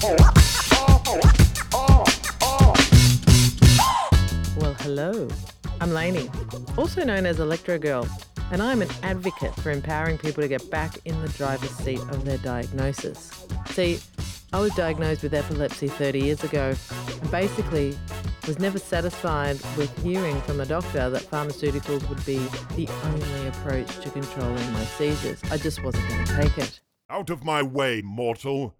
Well, hello. I'm Lainey, also known as Electro Girl, and I'm an advocate for empowering people to get back in the driver's seat of their diagnosis. See, I was diagnosed with epilepsy 30 years ago and basically was never satisfied with hearing from a doctor that pharmaceuticals would be the only approach to controlling my seizures. I just wasn't going to take it. Out of my way, mortal.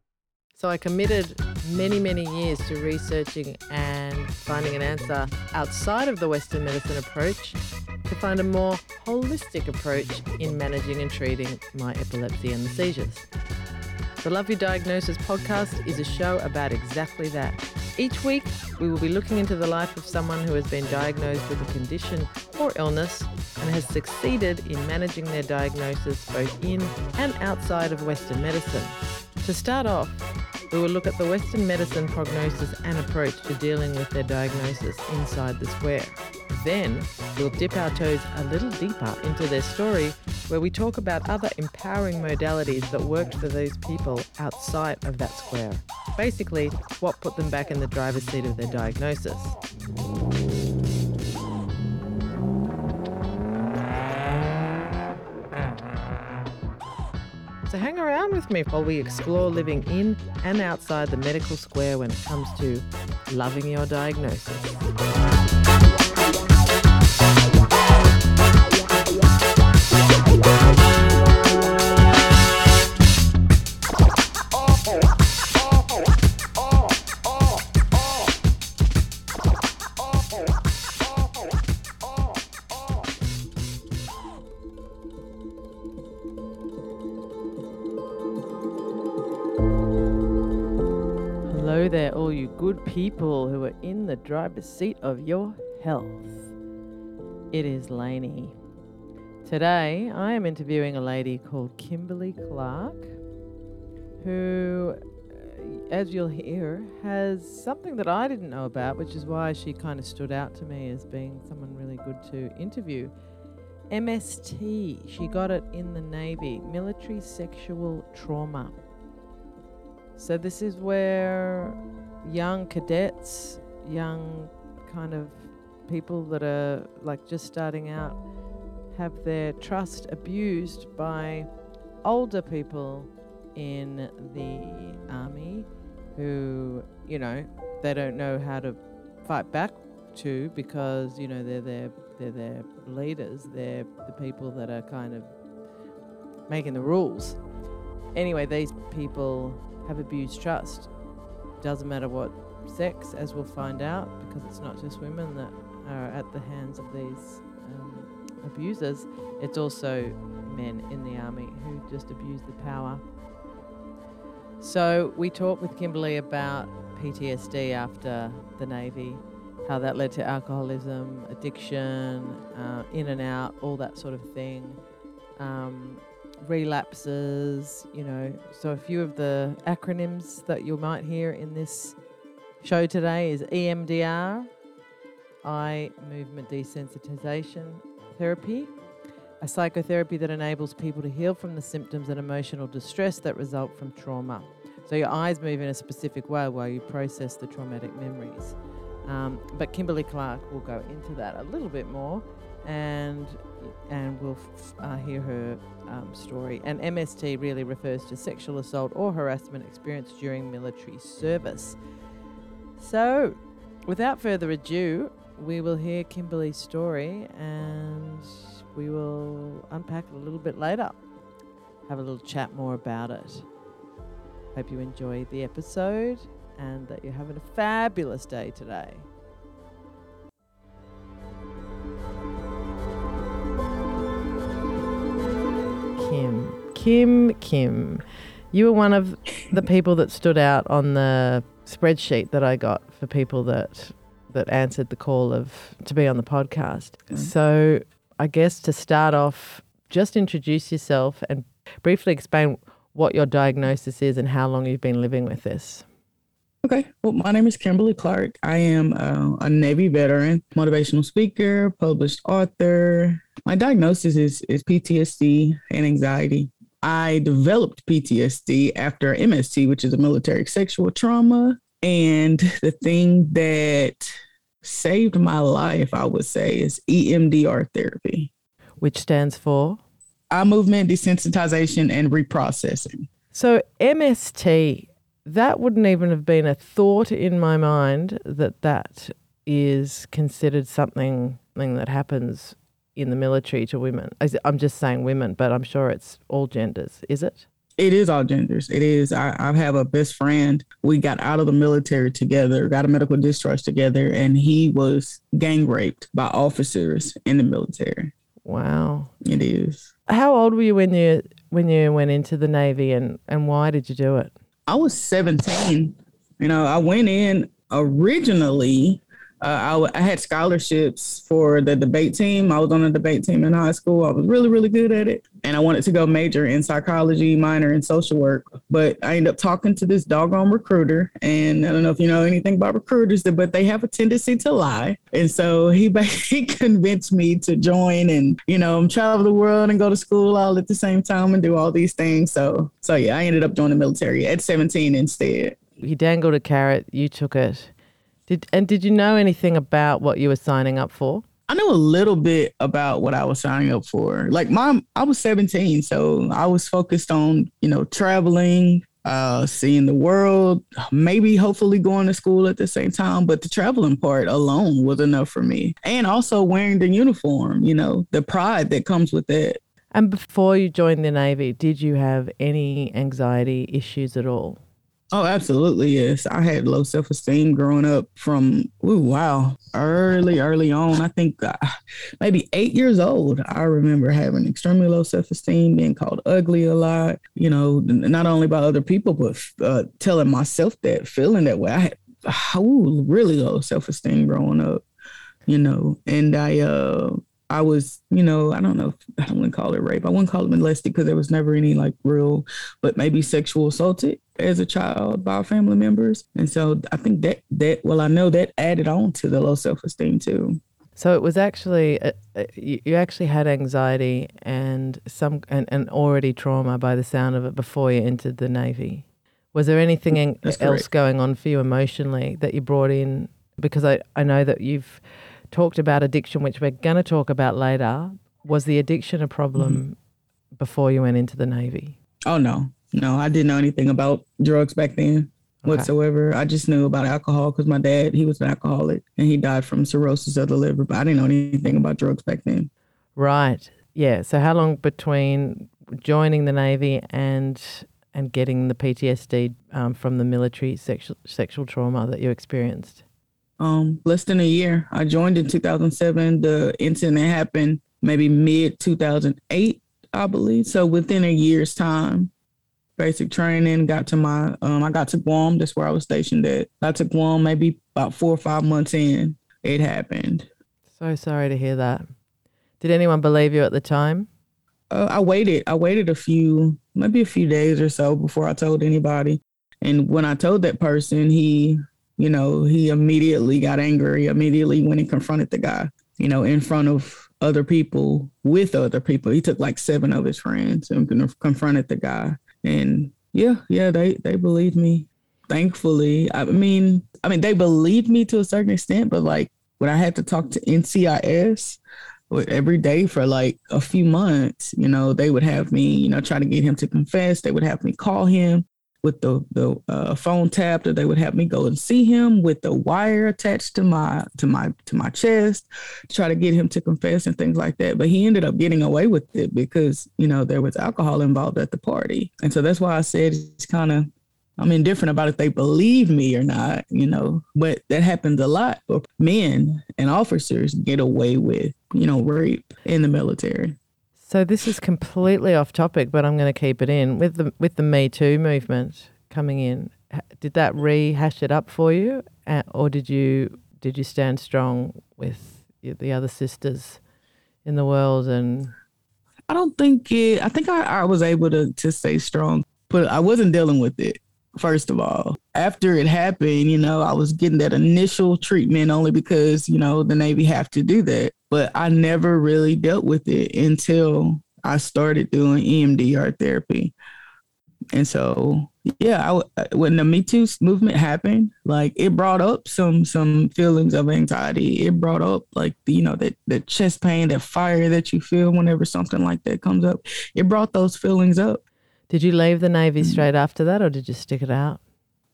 So I committed many, many years to researching and finding an answer outside of the Western medicine approach to find a more holistic approach in managing and treating my epilepsy and the seizures. The Love Your Diagnosis podcast is a show about exactly that. Each week, we will be looking into the life of someone who has been diagnosed with a condition or illness and has succeeded in managing their diagnosis both in and outside of Western medicine. To start off, we will look at the Western medicine prognosis and approach to dealing with their diagnosis inside the square. Then, we'll dip our toes a little deeper into their story, where we talk about other empowering modalities that worked for those people outside of that square. Basically, what put them back in the driver's seat of their diagnosis. So hang around with me while we explore living in and outside the medical square when it comes to loving your diagnosis. People who are in the driver's seat of your health. It is Lainey. Today, I am interviewing a lady called Kimberly Clark, who, uh, as you'll hear, has something that I didn't know about, which is why she kind of stood out to me as being someone really good to interview. MST, she got it in the Navy, military sexual trauma. So this is where young cadets, young kind of people that are like just starting out have their trust abused by older people in the army who, you know, they don't know how to fight back to because, you know, they're their they're their leaders, they're the people that are kind of making the rules. Anyway, these people have abused trust. Doesn't matter what sex, as we'll find out, because it's not just women that are at the hands of these um, abusers, it's also men in the army who just abuse the power. So we talked with Kimberly about PTSD after the Navy, how that led to alcoholism, addiction, uh, in and out, all that sort of thing. Um, relapses, you know. So a few of the acronyms that you might hear in this show today is EMDR, eye movement desensitization therapy, a psychotherapy that enables people to heal from the symptoms and emotional distress that result from trauma. So your eyes move in a specific way while you process the traumatic memories. Um, but Kimberly Clark will go into that a little bit more, and and we'll f- uh, hear her um, story. And MST really refers to sexual assault or harassment experienced during military service. So, without further ado, we will hear Kimberly's story and we will unpack it a little bit later. Have a little chat more about it. Hope you enjoy the episode and that you're having a fabulous day today. Kim, Kim, Kim. You were one of the people that stood out on the spreadsheet that I got for people that that answered the call of to be on the podcast. Mm. So, I guess to start off, just introduce yourself and briefly explain what your diagnosis is and how long you've been living with this. Okay. Well, my name is Kimberly Clark. I am uh, a Navy veteran, motivational speaker, published author. My diagnosis is is PTSD and anxiety. I developed PTSD after MST, which is a military sexual trauma. And the thing that saved my life, I would say, is EMDR therapy, which stands for eye movement desensitization and reprocessing. So, MST, that wouldn't even have been a thought in my mind that that is considered something, something that happens in the military to women. I'm just saying women, but I'm sure it's all genders. Is it? It is all genders. It is. I, I have a best friend. We got out of the military together, got a medical discharge together, and he was gang raped by officers in the military. Wow. It is. How old were you when you when you went into the Navy and, and why did you do it? I was 17. You know, I went in originally uh, I, I, had scholarships for the debate team. I was on the debate team in high school. I was really, really good at it. And I wanted to go major in psychology, minor in social work. But I ended up talking to this doggone recruiter. And I don't know if you know anything about recruiters, but they have a tendency to lie. And so he, he convinced me to join and, you know, travel the world and go to school all at the same time and do all these things. So, so yeah, I ended up joining the military at 17 instead. He dangled a carrot, you took it. Did and did you know anything about what you were signing up for? I knew a little bit about what I was signing up for. Like mom, I was 17, so I was focused on, you know, traveling, uh, seeing the world, maybe hopefully going to school at the same time. But the traveling part alone was enough for me. And also wearing the uniform, you know, the pride that comes with that. And before you joined the Navy, did you have any anxiety issues at all? Oh, absolutely. Yes. I had low self esteem growing up from, ooh, wow, early, early on. I think uh, maybe eight years old. I remember having extremely low self esteem, being called ugly a lot, you know, not only by other people, but uh, telling myself that, feeling that way. I had ooh, really low self esteem growing up, you know, and I, uh, I was, you know, I don't know, I to call it rape. I wouldn't call it molested because there was never any like real, but maybe sexual assaulted as a child by family members. And so I think that, that, well, I know that added on to the low self esteem too. So it was actually, uh, uh, you, actually had anxiety and some, and, and already trauma by the sound of it before you entered the Navy. Was there anything else going on for you emotionally that you brought in? Because I, I know that you've, talked about addiction, which we're going to talk about later. Was the addiction a problem mm-hmm. before you went into the Navy? Oh, no. No, I didn't know anything about drugs back then okay. whatsoever. I just knew about alcohol because my dad, he was an alcoholic and he died from cirrhosis of the liver, but I didn't know anything about drugs back then. Right. Yeah. So how long between joining the Navy and and getting the PTSD um, from the military sexual sexual trauma that you experienced? um, less than a year. I joined in 2007. The incident happened maybe mid 2008, I believe. So within a year's time, basic training, got to my, um, I got to Guam. That's where I was stationed at. Got to Guam maybe about four or five months in, it happened. So sorry to hear that. Did anyone believe you at the time? Uh, I waited. I waited a few, maybe a few days or so before I told anybody. And when I told that person, he you know, he immediately got angry, immediately went and confronted the guy, you know, in front of other people with other people. He took like seven of his friends and confronted the guy. And yeah, yeah, they they believed me. Thankfully, I mean, I mean, they believed me to a certain extent, but like when I had to talk to NCIS every day for like a few months, you know, they would have me, you know, try to get him to confess. They would have me call him with the the uh, phone tapped, or they would have me go and see him with the wire attached to my to my to my chest, try to get him to confess and things like that. But he ended up getting away with it because you know there was alcohol involved at the party, and so that's why I said it's kind of I'm indifferent about if they believe me or not, you know. But that happens a lot. For men and officers get away with you know rape in the military. So this is completely off topic, but I'm going to keep it in with the with the Me Too movement coming in. Did that rehash it up for you, or did you did you stand strong with the other sisters in the world? And I don't think it. I think I, I was able to to stay strong, but I wasn't dealing with it first of all. After it happened, you know, I was getting that initial treatment only because, you know, the Navy have to do that. But I never really dealt with it until I started doing EMDR therapy. And so, yeah, I, uh, when the Me Too movement happened, like it brought up some some feelings of anxiety. It brought up like you know that that chest pain, that fire that you feel whenever something like that comes up. It brought those feelings up. Did you leave the Navy mm. straight after that, or did you stick it out?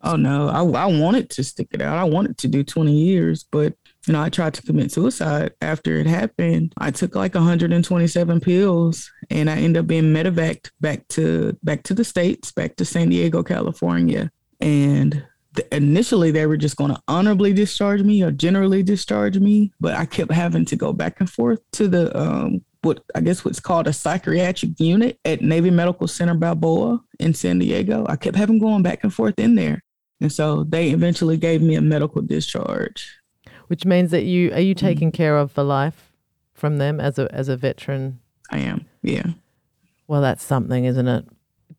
Oh no, I, I wanted to stick it out. I wanted to do 20 years, but you know, I tried to commit suicide after it happened. I took like 127 pills and I ended up being medevaced back to back to the states, back to San Diego, California. And the, initially they were just going to honorably discharge me or generally discharge me, but I kept having to go back and forth to the um, what I guess what's called a psychiatric unit at Navy Medical Center Balboa in San Diego. I kept having going back and forth in there. And so they eventually gave me a medical discharge. Which means that you are you taken mm-hmm. care of for life from them as a as a veteran? I am. Yeah. Well, that's something, isn't it?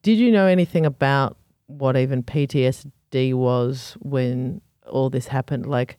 Did you know anything about what even PTSD was when all this happened? Like,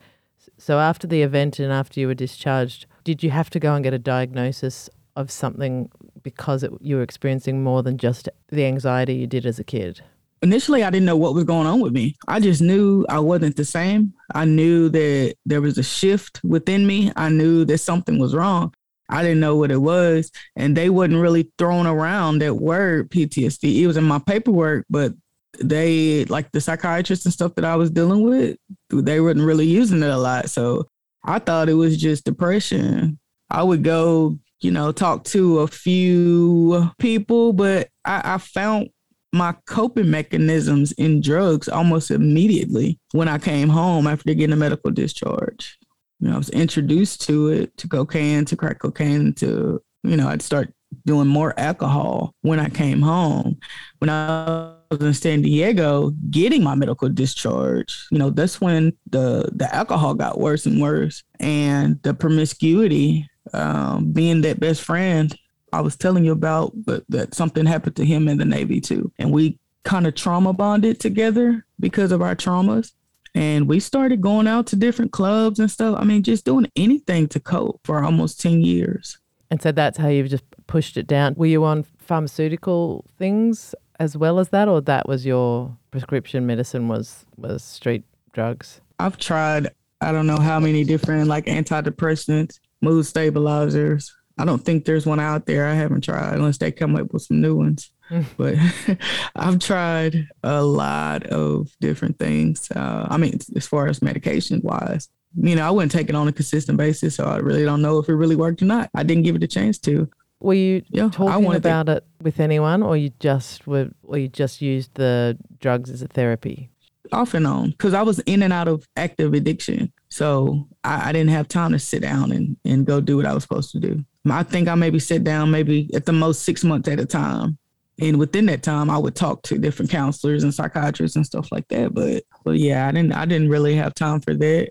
so after the event and after you were discharged, did you have to go and get a diagnosis of something because it, you were experiencing more than just the anxiety you did as a kid? Initially I didn't know what was going on with me. I just knew I wasn't the same. I knew that there was a shift within me. I knew that something was wrong. I didn't know what it was. And they wasn't really throwing around that word PTSD. It was in my paperwork, but they like the psychiatrists and stuff that I was dealing with, they wasn't really using it a lot. So I thought it was just depression. I would go, you know, talk to a few people, but I, I found my coping mechanisms in drugs almost immediately when I came home after getting a medical discharge. You know, I was introduced to it, to cocaine, to crack cocaine, to, you know, I'd start doing more alcohol when I came home. When I was in San Diego getting my medical discharge, you know, that's when the the alcohol got worse and worse. And the promiscuity, um, being that best friend I was telling you about, but that something happened to him in the Navy too. And we kind of trauma bonded together because of our traumas. And we started going out to different clubs and stuff. I mean, just doing anything to cope for almost 10 years. And so that's how you've just pushed it down. Were you on pharmaceutical things as well as that, or that was your prescription medicine was was street drugs? I've tried I don't know how many different like antidepressants, mood stabilizers, I don't think there's one out there I haven't tried unless they come up with some new ones. Hmm. but I've tried a lot of different things. Uh, I mean, as far as medication wise, you know, I wouldn't take it on a consistent basis, so I really don't know if it really worked or not. I didn't give it a chance to. Were you yeah, talking about to... it with anyone, or you just were, or you just used the drugs as a therapy? Off and on, because I was in and out of active addiction, so I, I didn't have time to sit down and and go do what I was supposed to do. I think I maybe sit down maybe at the most six months at a time. And within that time, I would talk to different counselors and psychiatrists and stuff like that. But, but yeah, I didn't, I didn't really have time for that.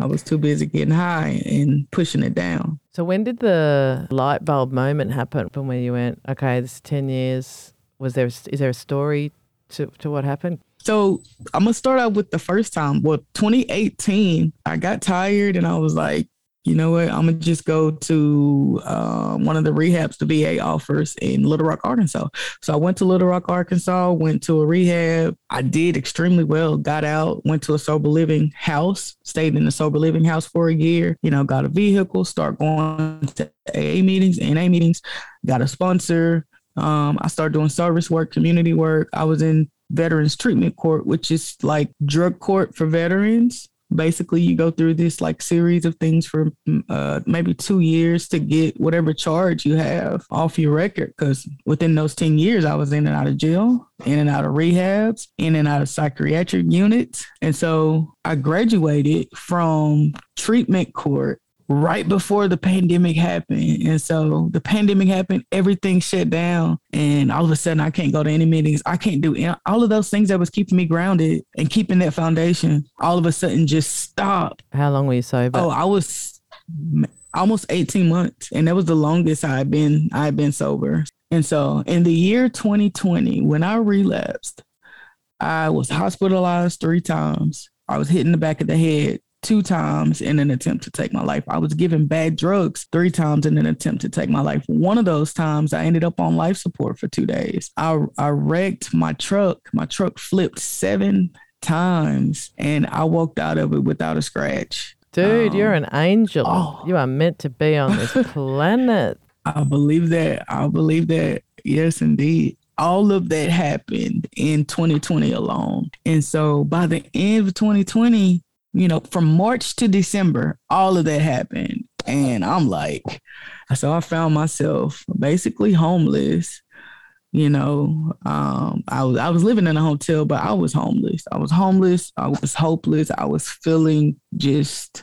I was too busy getting high and pushing it down. So when did the light bulb moment happen? From when you went, okay, this is ten years. Was there, is there a story to to what happened? So I'm gonna start out with the first time. Well, 2018, I got tired and I was like, you know what? I'm gonna just go to uh, one of the rehabs the VA offers in Little Rock, Arkansas. So I went to Little Rock, Arkansas, went to a rehab. I did extremely well. Got out, went to a sober living house, stayed in the sober living house for a year. You know, got a vehicle, start going to AA meetings, NA meetings, got a sponsor. Um, I started doing service work, community work. I was in Veterans Treatment Court, which is like drug court for veterans. Basically you go through this like series of things for mm, uh, maybe two years to get whatever charge you have off your record because within those 10 years i was in and out of jail in and out of rehabs in and out of psychiatric units. And so i graduated from treatment court right before the pandemic happened. And so the pandemic happened, everything shut down. And all of a sudden, I can't go to any meetings. I can't do all of those things that was keeping me grounded and keeping that foundation. All of a sudden, just stopped. How long were you sober? Oh, I was almost 18 months. And that was the longest I had been, I had been sober. And so in the year 2020, when I relapsed, I was hospitalized three times. I was hit in the back of the head two times in an attempt to take my life. I was given bad drugs three times in an attempt to take my life. One of those times I ended up on life support for two days. I, I wrecked my truck. My truck flipped seven times and I walked out of it without a scratch. Dude, um, you're an angel. Oh, you are meant to be on this planet. I believe that. I believe that. Yes, indeed all of that happened in 2020 alone. And so by the end of 2020, you know, from March to December, all of that happened. And I'm like, so I found myself basically homeless. You know, um, I was I was living in a hotel, but I was homeless. I was homeless. I was hopeless. I was feeling just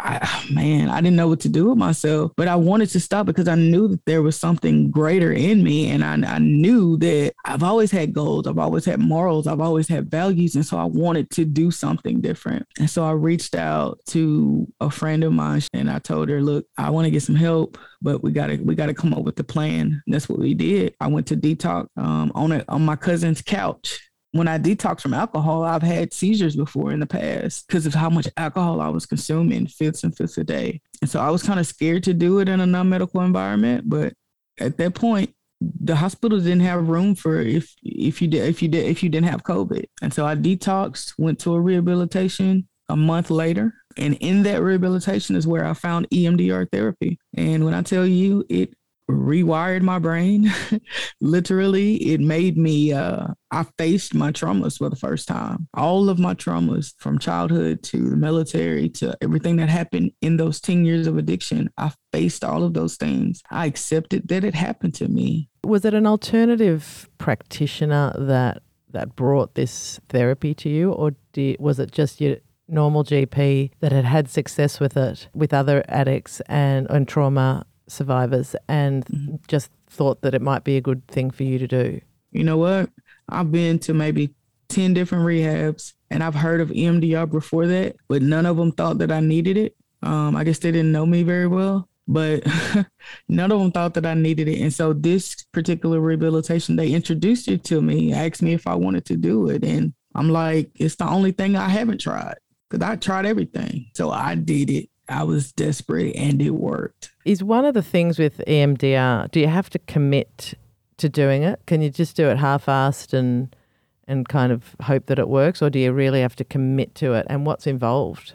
I, man, I didn't know what to do with myself, but I wanted to stop because I knew that there was something greater in me. And I, I knew that I've always had goals, I've always had morals, I've always had values. And so I wanted to do something different. And so I reached out to a friend of mine and I told her, look, I want to get some help, but we gotta we gotta come up with a plan. That's what we did. I went to detox um, on a, on my cousin's couch when I detox from alcohol, I've had seizures before in the past because of how much alcohol I was consuming, fifths and fifths a day. And so I was kind of scared to do it in a non-medical environment. But at that point, the hospitals didn't have room for if if you did if you did if you didn't have COVID. And so I detoxed, went to a rehabilitation a month later. And in that rehabilitation is where I found EMDR therapy. And when I tell you it rewired my brain. Literally, it made me, uh, I faced my traumas for the first time. All of my traumas from childhood to the military to everything that happened in those 10 years of addiction, I faced all of those things. I accepted that it happened to me. Was it an alternative practitioner that that brought this therapy to you, or did, was it just your normal GP that had had success with it with other addicts and, and trauma survivors and mm-hmm. just thought that it might be a good thing for you to do? You know what? I've been to maybe 10 different rehabs and I've heard of EMDR before that, but none of them thought that I needed it. Um, I guess they didn't know me very well, but none of them thought that I needed it. And so this particular rehabilitation, they introduced it to me, asked me if I wanted to do it. And I'm like, it's the only thing I haven't tried because I tried everything. So I did it. I was desperate and it worked. Is one of the things with EMDR, do you have to commit to doing it? Can you just do it half assed and and kind of hope that it works, or do you really have to commit to it? And what's involved?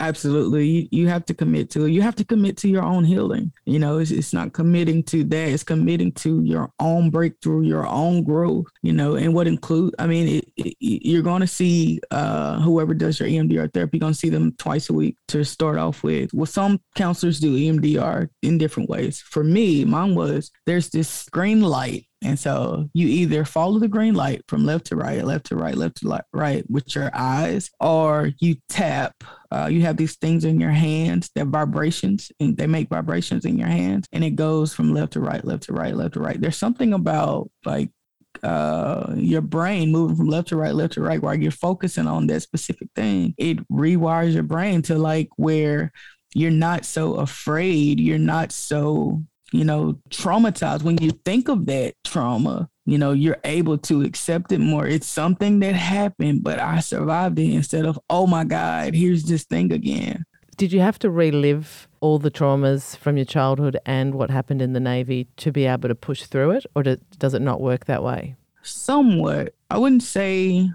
Absolutely. You, you have to commit to it. You have to commit to your own healing. You know, it's, it's not committing to that. It's committing to your own breakthrough, your own growth, you know, and what include, I mean, it, it, you're going to see uh, whoever does your EMDR therapy, going to see them twice a week to start off with. Well, some counselors do EMDR in different ways. For me, mine was there's this green light and so you either follow the green light from left to right, left to right, left to right with your eyes, or you tap. Uh, you have these things in your hands, they're vibrations, and they make vibrations in your hands, and it goes from left to right, left to right, left to right. There's something about like uh, your brain moving from left to right, left to right, while you're focusing on that specific thing, it rewires your brain to like where you're not so afraid, you're not so you know, traumatized. When you think of that trauma, you know, you're able to accept it more. It's something that happened, but I survived it instead of, oh my God, here's this thing again. Did you have to relive all the traumas from your childhood and what happened in the Navy to be able to push through it, or does it not work that way? Somewhat. I wouldn't say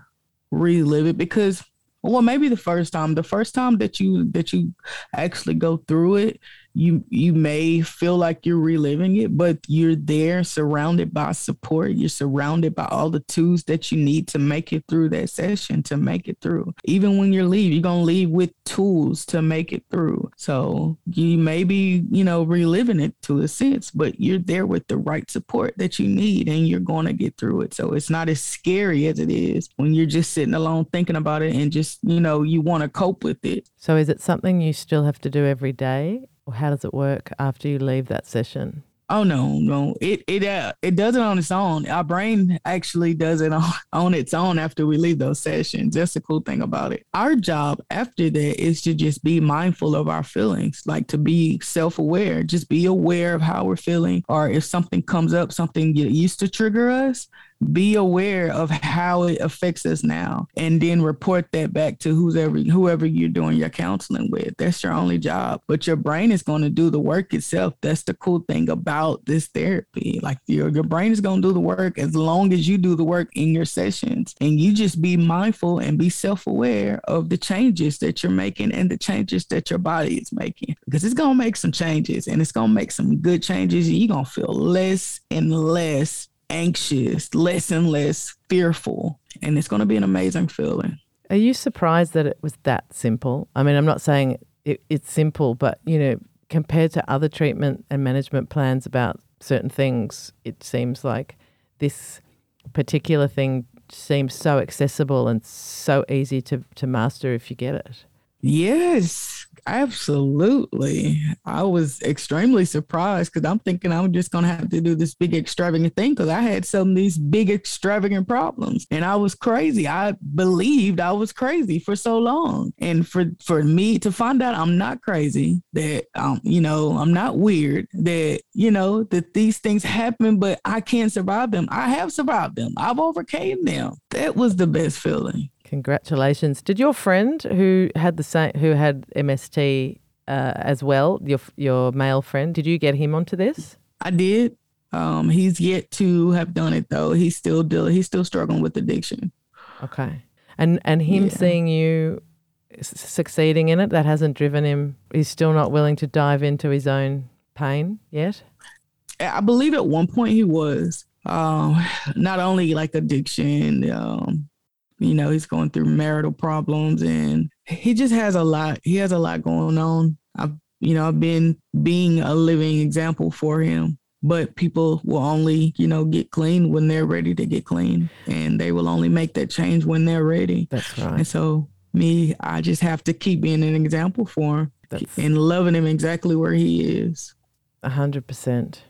relive it because well maybe the first time the first time that you that you actually go through it you you may feel like you're reliving it but you're there surrounded by support. You're surrounded by all the tools that you need to make it through that session to make it through. Even when you leave you're going to leave with tools to make it through. So you may be you know reliving it to a sense but you're there with the right support that you need and you're going to get through it. So it's not as scary as it is when you're just sitting alone thinking about it and just you know you want to cope with it. So is it something you still have to do every day how does it work after you leave that session? Oh no, no. It it uh, it does it on its own. Our brain actually does it on, on its own after we leave those sessions. That's the cool thing about it. Our job after that is to just be mindful of our feelings, like to be self-aware. Just be aware of how we're feeling, or if something comes up, something used to trigger us, be aware of how it affects us now and then report that back to whoever whoever you're doing your counseling with. That's your only job. But your brain is going to do the work itself. That's the cool thing about this therapy. Like your, your brain is going to do the work as long as you do the work in your sessions. And you just be mindful and be self-aware of the changes that you're making and the changes that your body is making. Because it's going to make some changes and it's going to make some good changes and you're going to feel less and less anxious, less and less fearful. And it's going to be an amazing feeling. Are you surprised that it was that simple? I mean, I'm not saying it, it's simple, but, you know, compared to other treatment and management plans about certain things, it seems like this particular thing seems so accessible and so easy to, to master if you get it. Yes, Absolutely. I was extremely surprised because I'm thinking I'm just going to have to do this big extravagant thing because I had some of these big extravagant problems and I was crazy. I believed I was crazy for so long. And for, for me to find out I'm not crazy, that, um, you know, I'm not weird, that, you know, that these things happen, but I can't survive them. I have survived them. I've overcame them. That was the best feeling. Congratulations. Did your friend who had the same who had MST uh, as well, your your male friend, did you get him onto this? I did. Um, he's yet to have done it though. He's still dealing. He's still struggling with addiction. Okay, and and him yeah. seeing you succeeding in it that hasn't driven him. He's still not willing to dive into his own pain yet. I believe at one point he was. Um, not only like addiction, um, you know, he's going through marital problems and he just has a lot. He has a lot going on. I've, you know, I've been being a living example for him. But people will only, you know, get clean when they're ready to get clean. And they will only make that change when they're ready. That's right. And so me, I just have to keep being an example for him That's... and loving him exactly where he is. A hundred percent.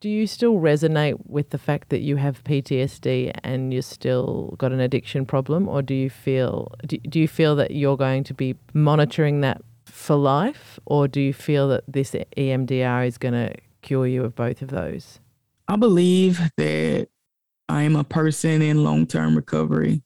Do you still resonate with the fact that you have PTSD and you still got an addiction problem, or do you feel do, do you feel that you're going to be monitoring that for life, or do you feel that this EMDR is going to cure you of both of those? I believe that I am a person in long term recovery,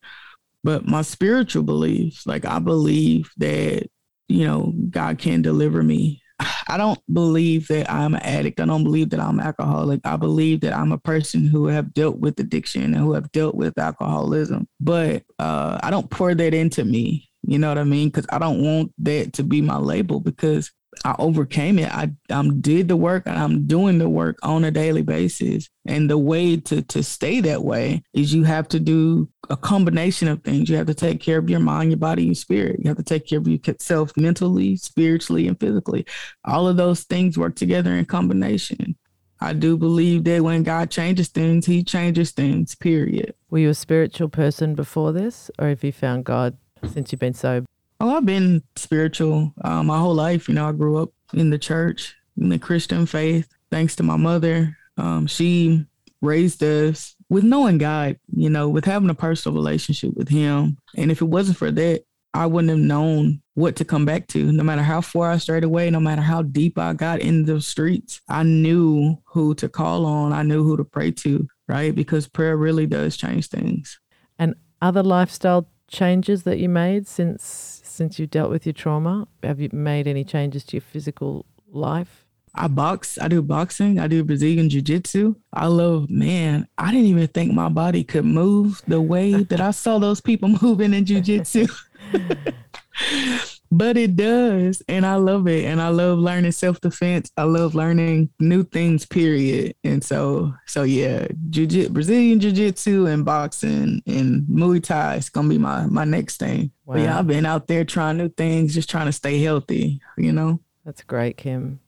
but my spiritual beliefs, like I believe that you know God can deliver me I don't believe that I'm an addict. I don't believe that I'm an alcoholic. I believe that I'm a person who have dealt with addiction and who have dealt with alcoholism. But uh, I don't pour that into me. You know what I mean? Because I don't want that to be my label because I overcame it. I I'm did the work and I'm doing the work on a daily basis. And the way to to stay that way is you have to do a combination of things. You have to take care of your mind, your body, your spirit. You have to take care of yourself mentally, spiritually, and physically. All of those things work together in combination. I do believe that when God changes things, He changes things. Period. Were you a spiritual person before this, or have you found God since you've been sober? Oh, I've been spiritual uh, my whole life. You know, I grew up in the church, in the Christian faith, thanks to my mother. Um, she raised us with knowing God, you know, with having a personal relationship with Him. And if it wasn't for that, I wouldn't have known what to come back to. No matter how far I strayed away, no matter how deep I got in the streets, I knew who to call on. I knew who to pray to, right? Because prayer really does change things. And other lifestyle changes that you made since since you dealt with your trauma? Have you made any changes to your physical life? I box. I do boxing. I do Brazilian jiu jitsu. I love, man, I didn't even think my body could move the way that I saw those people moving in jiu jitsu. but it does and i love it and i love learning self-defense. I love learning new things period. And so so yeah jiu-jitsu, brazilian jiu-jitsu and boxing and muay thai is gonna be my my next thing. Wow. but yeah i've been out there trying new things just trying to stay healthy you know? That's great kim.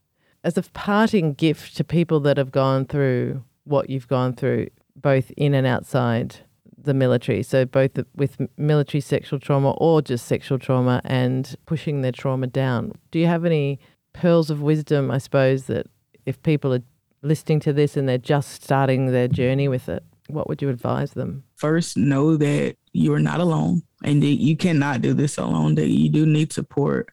As a parting gift to people that have gone through what you've gone through both in and outside the military. So both with military sexual trauma or just sexual trauma and pushing their trauma down. Do you have any pearls of wisdom, I suppose, that if people are listening to this and they're just starting their journey with it, what would you advise them? First, know that you are not alone and that you cannot do this alone, that you do need support.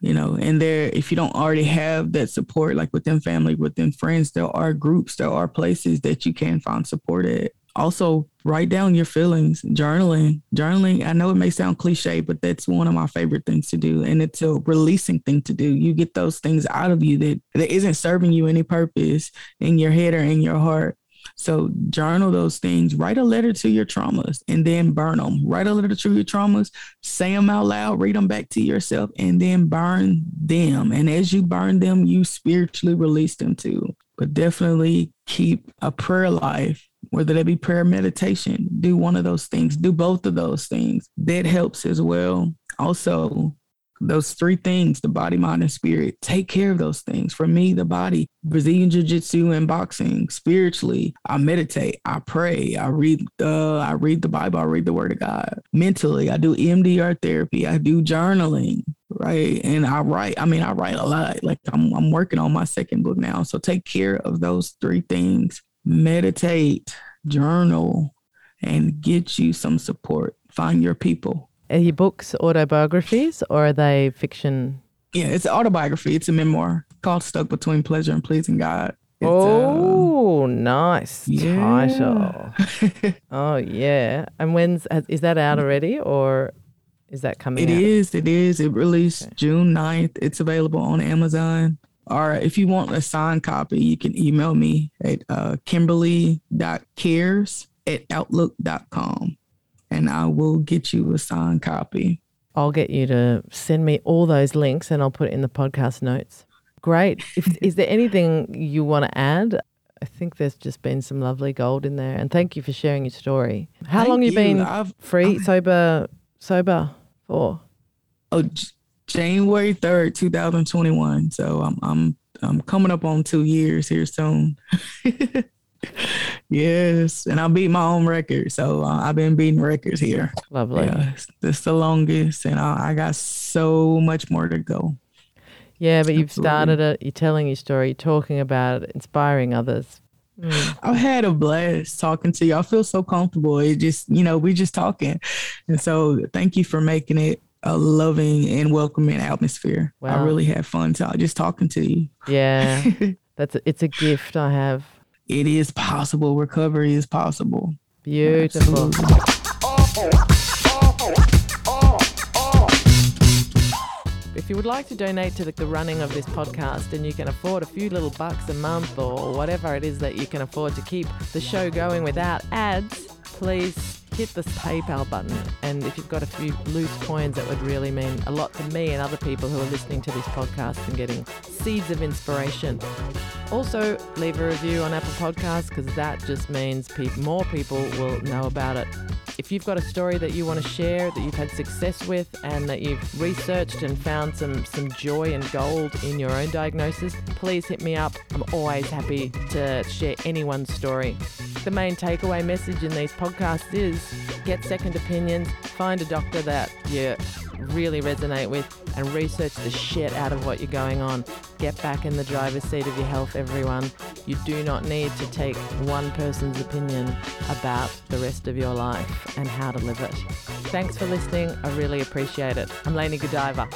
You know, and there, if you don't already have that support, like within family, within friends, there are groups, there are places that you can find support at also write down your feelings, journaling. Journaling, I know it may sound cliche, but that's one of my favorite things to do. And it's a releasing thing to do. You get those things out of you that, that isn't serving you any purpose in your head or in your heart. So journal those things, write a letter to your traumas and then burn them. Write a letter to your traumas, say them out loud, read them back to yourself, and then burn them. And as you burn them, you spiritually release them too. But definitely keep a prayer life whether that be prayer meditation, do one of those things, do both of those things. That helps as well. Also, those three things the body, mind, and spirit take care of those things. For me, the body, Brazilian Jiu Jitsu and boxing, spiritually, I meditate, I pray, I read, uh, I read the Bible, I read the Word of God. Mentally, I do EMDR therapy, I do journaling, right? And I write. I mean, I write a lot. Like I'm, I'm working on my second book now. So take care of those three things meditate, journal, and get you some support. Find your people. Are your books autobiographies or are they fiction? Yeah, it's an autobiography. It's a memoir called Stuck Between Pleasure and Pleasing God. It's, oh, uh, nice yeah. title. oh, yeah. And when's is that out already or is that coming It out? is. It is. It released okay. June 9th. It's available on Amazon. Or if you want a signed copy, you can email me at uh, kimberly.cares at outlook.com and I will get you a signed copy. I'll get you to send me all those links and I'll put it in the podcast notes. Great. If, is there anything you want to add? I think there's just been some lovely gold in there. And thank you for sharing your story. How thank long you you. been I've, free, I've, sober, sober for? Oh, January 3rd, 2021. So I'm I'm I'm coming up on two years here soon. yes, and I beat my own record. So uh, I've been beating records here. Lovely. Yeah, this the longest, and I, I, got so much more to go. Yeah, but you've started it. You're telling your story, you're talking about it, inspiring others. Mm. I've had a blast talking to you. I feel so comfortable. It just, you know, we're just talking. And so thank you for making it a loving and welcoming atmosphere. Wow. I really had fun just talking to you. Yeah. That's a, it's a gift I have. It is possible. Recovery is possible. Beautiful. If you would like to donate to the, the, running of this podcast and you can afford a few little bucks a month or whatever it is that you can afford to keep the show going without ads, please hit the PayPal button. And if you've got a few loose coins, that would really mean a lot to me and other people who are listening to this podcast and getting seeds of inspiration. Also, leave a review on Apple Podcasts because that just means pe- more people will know about it. If you've got a story that you want to share, that you've had success with, and that you've researched and found some, some joy and gold in your own diagnosis, please hit me up. I'm always happy to share anyone's story. The main takeaway message in these podcasts is get second opinions, find a doctor that you really resonate with, and research the shit out of what you're going on. Get back in the driver's seat of your health, everyone. You do not need to take one person's opinion about the rest of your life and how to live it. Thanks for listening. I really appreciate it. I'm Lainey Godiva.